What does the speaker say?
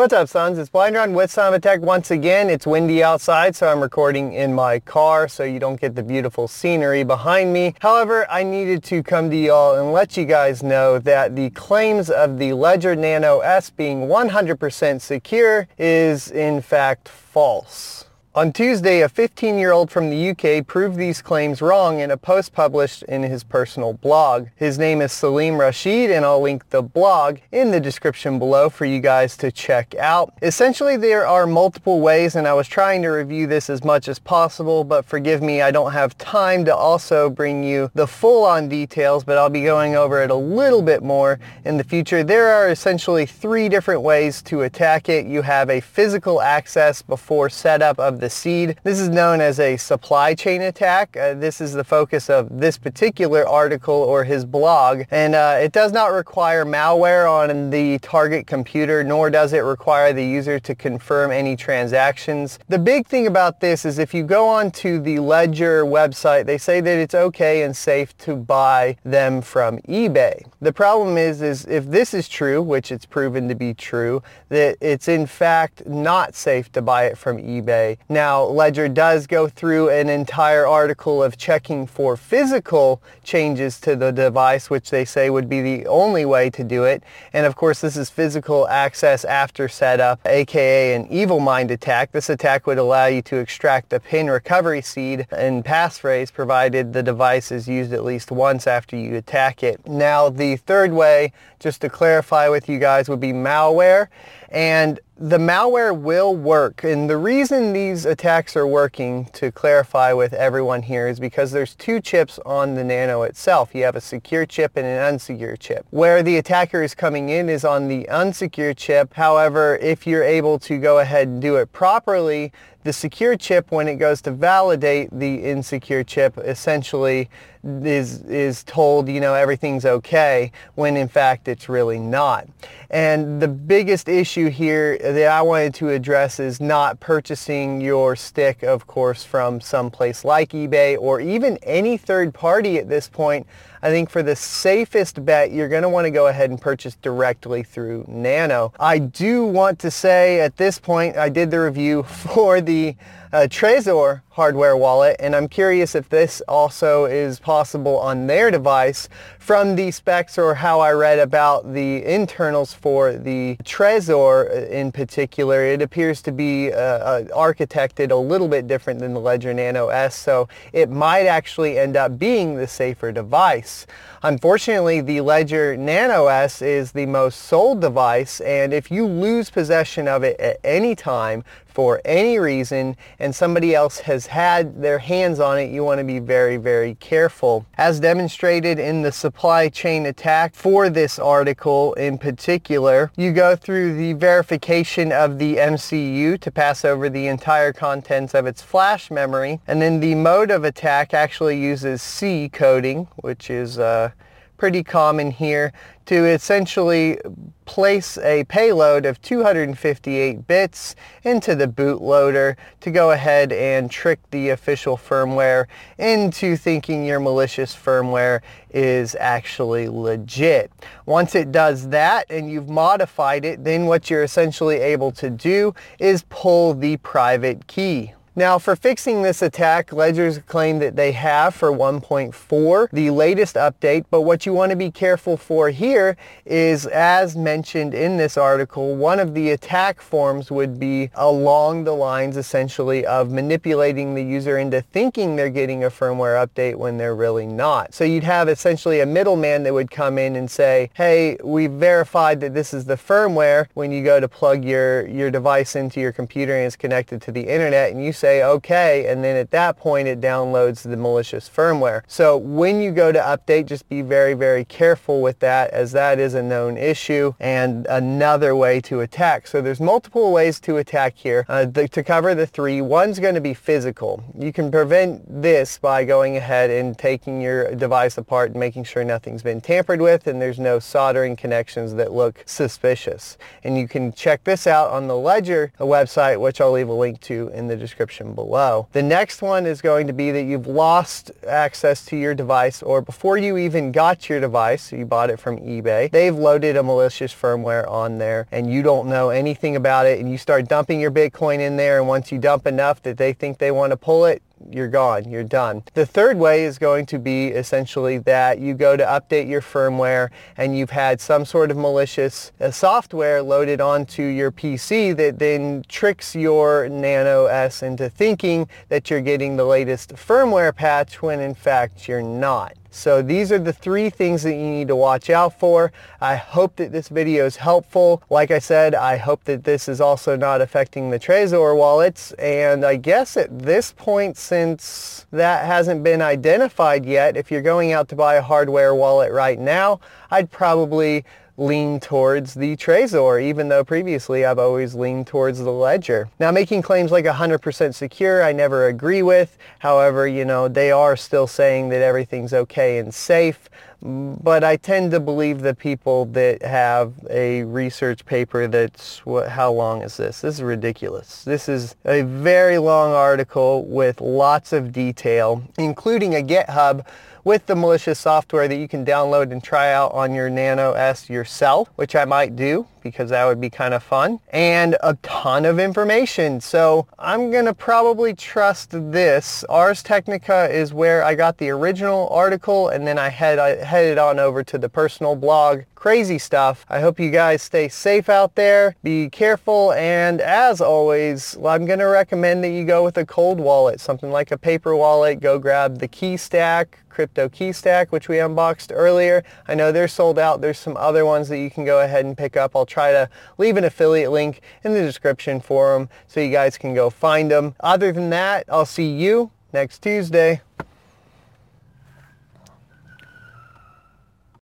What's up, sons? It's Blind Run with Son of a Tech once again. It's windy outside, so I'm recording in my car so you don't get the beautiful scenery behind me. However, I needed to come to y'all and let you guys know that the claims of the Ledger Nano S being 100% secure is in fact false. On Tuesday, a 15-year-old from the UK proved these claims wrong in a post published in his personal blog. His name is Saleem Rashid, and I'll link the blog in the description below for you guys to check out. Essentially, there are multiple ways, and I was trying to review this as much as possible, but forgive me, I don't have time to also bring you the full-on details, but I'll be going over it a little bit more in the future. There are essentially three different ways to attack it. You have a physical access before setup of the seed. This is known as a supply chain attack. Uh, this is the focus of this particular article or his blog. And uh, it does not require malware on the target computer, nor does it require the user to confirm any transactions. The big thing about this is if you go onto the Ledger website, they say that it's okay and safe to buy them from eBay. The problem is, is if this is true, which it's proven to be true, that it's in fact not safe to buy it from eBay. Now, Ledger does go through an entire article of checking for physical changes to the device, which they say would be the only way to do it. And of course, this is physical access after setup, aka an evil maid attack. This attack would allow you to extract the pin recovery seed and passphrase provided the device is used at least once after you attack it. Now, the third way, just to clarify with you guys, would be malware. And the malware will work. And the reason these attacks are working, to clarify with everyone here, is because there's two chips on the Nano itself. You have a secure chip and an unsecure chip. Where the attacker is coming in is on the unsecure chip. However, if you're able to go ahead and do it properly, the secure chip, when it goes to validate the insecure chip, essentially is is told, you know, everything's okay, when in fact it's really not. And the biggest issue here that I wanted to address is not purchasing your stick, of course, from someplace like eBay or even any third party at this point. I think for the safest bet, you're going to want to go ahead and purchase directly through Nano. I do want to say at this point, I did the review for the Trezor hardware wallet, and I'm curious if this also is possible on their device. From the specs or how I read about the internals for the Trezor in particular, it appears to be uh, uh, architected a little bit different than the Ledger Nano S, so it might actually end up being the safer device. Unfortunately, the Ledger Nano S is the most sold device, and if you lose possession of it at any time for any reason and somebody else has had their hands on it, you want to be very, very careful. As demonstrated in the supply chain attack for this article in particular, you go through the verification of the MCU to pass over the entire contents of its flash memory, and then the mode of attack actually uses C coding, which is uh, pretty common here, to essentially place a payload of 258 bits into the bootloader to go ahead and trick the official firmware into thinking your malicious firmware is actually legit. Once it does that and you've modified it, then what you're essentially able to do is pull the private key. Now for fixing this attack, Ledger's claim that they have for 1.4, the latest update, but what you want to be careful for here is, as mentioned in this article, one of the attack forms would be along the lines essentially of manipulating the user into thinking they're getting a firmware update when they're really not. So you'd have essentially a middleman that would come in and say, hey, we've verified that this is the firmware when you go to plug your, your device into your computer and it's connected to the internet and you say, say okay, and then at that point it downloads the malicious firmware. So when you go to update, just be very, very careful with that as that is a known issue and another way to attack. So there's multiple ways to attack here. Uh, the, to cover the three, one's going to be physical. You can prevent this by going ahead and taking your device apart and making sure nothing's been tampered with and there's no soldering connections that look suspicious. And you can check this out on the Ledger website, which I'll leave a link to in the description description below. The next one is going to be that you've lost access to your device or before you even got your device, you bought it from eBay, they've loaded a malicious firmware on there and you don't know anything about it and you start dumping your Bitcoin in there and once you dump enough that they think they want to pull it, you're gone, you're done. The third way is going to be essentially that you go to update your firmware and you've had some sort of malicious uh, software loaded onto your PC that then tricks your Nano S into thinking that you're getting the latest firmware patch when in fact you're not. So these are the three things that you need to watch out for. I hope that this video is helpful. Like I said, I hope that this is also not affecting the Trezor wallets. And I guess at this point, since that hasn't been identified yet, if you're going out to buy a hardware wallet right now, I'd probably lean towards the Trezor, even though previously I've always leaned towards the Ledger. Now making claims like 100% secure, I never agree with. However, you know, they are still saying that everything's okay and safe. Mm. But I tend to believe the people that have a research paper that's, what, how long is this? This is ridiculous. This is a very long article with lots of detail, including a GitHub with the malicious software that you can download and try out on your Nano S yourself, which I might do because that would be kind of fun, and a ton of information. So I'm going to probably trust this. Ars Technica is where I got the original article, and then I, head, I headed on over to the personal blog. Crazy stuff. I hope you guys stay safe out there. Be careful, and as always, I'm going to recommend that you go with a cold wallet, something like a paper wallet. Go grab the key stack, Crypto key stack, which we unboxed earlier. I know they're sold out. There's some other ones that you can go ahead and pick up. I'll try to leave an affiliate link in the description for them so you guys can go find them. Other than that, I'll see you next Tuesday.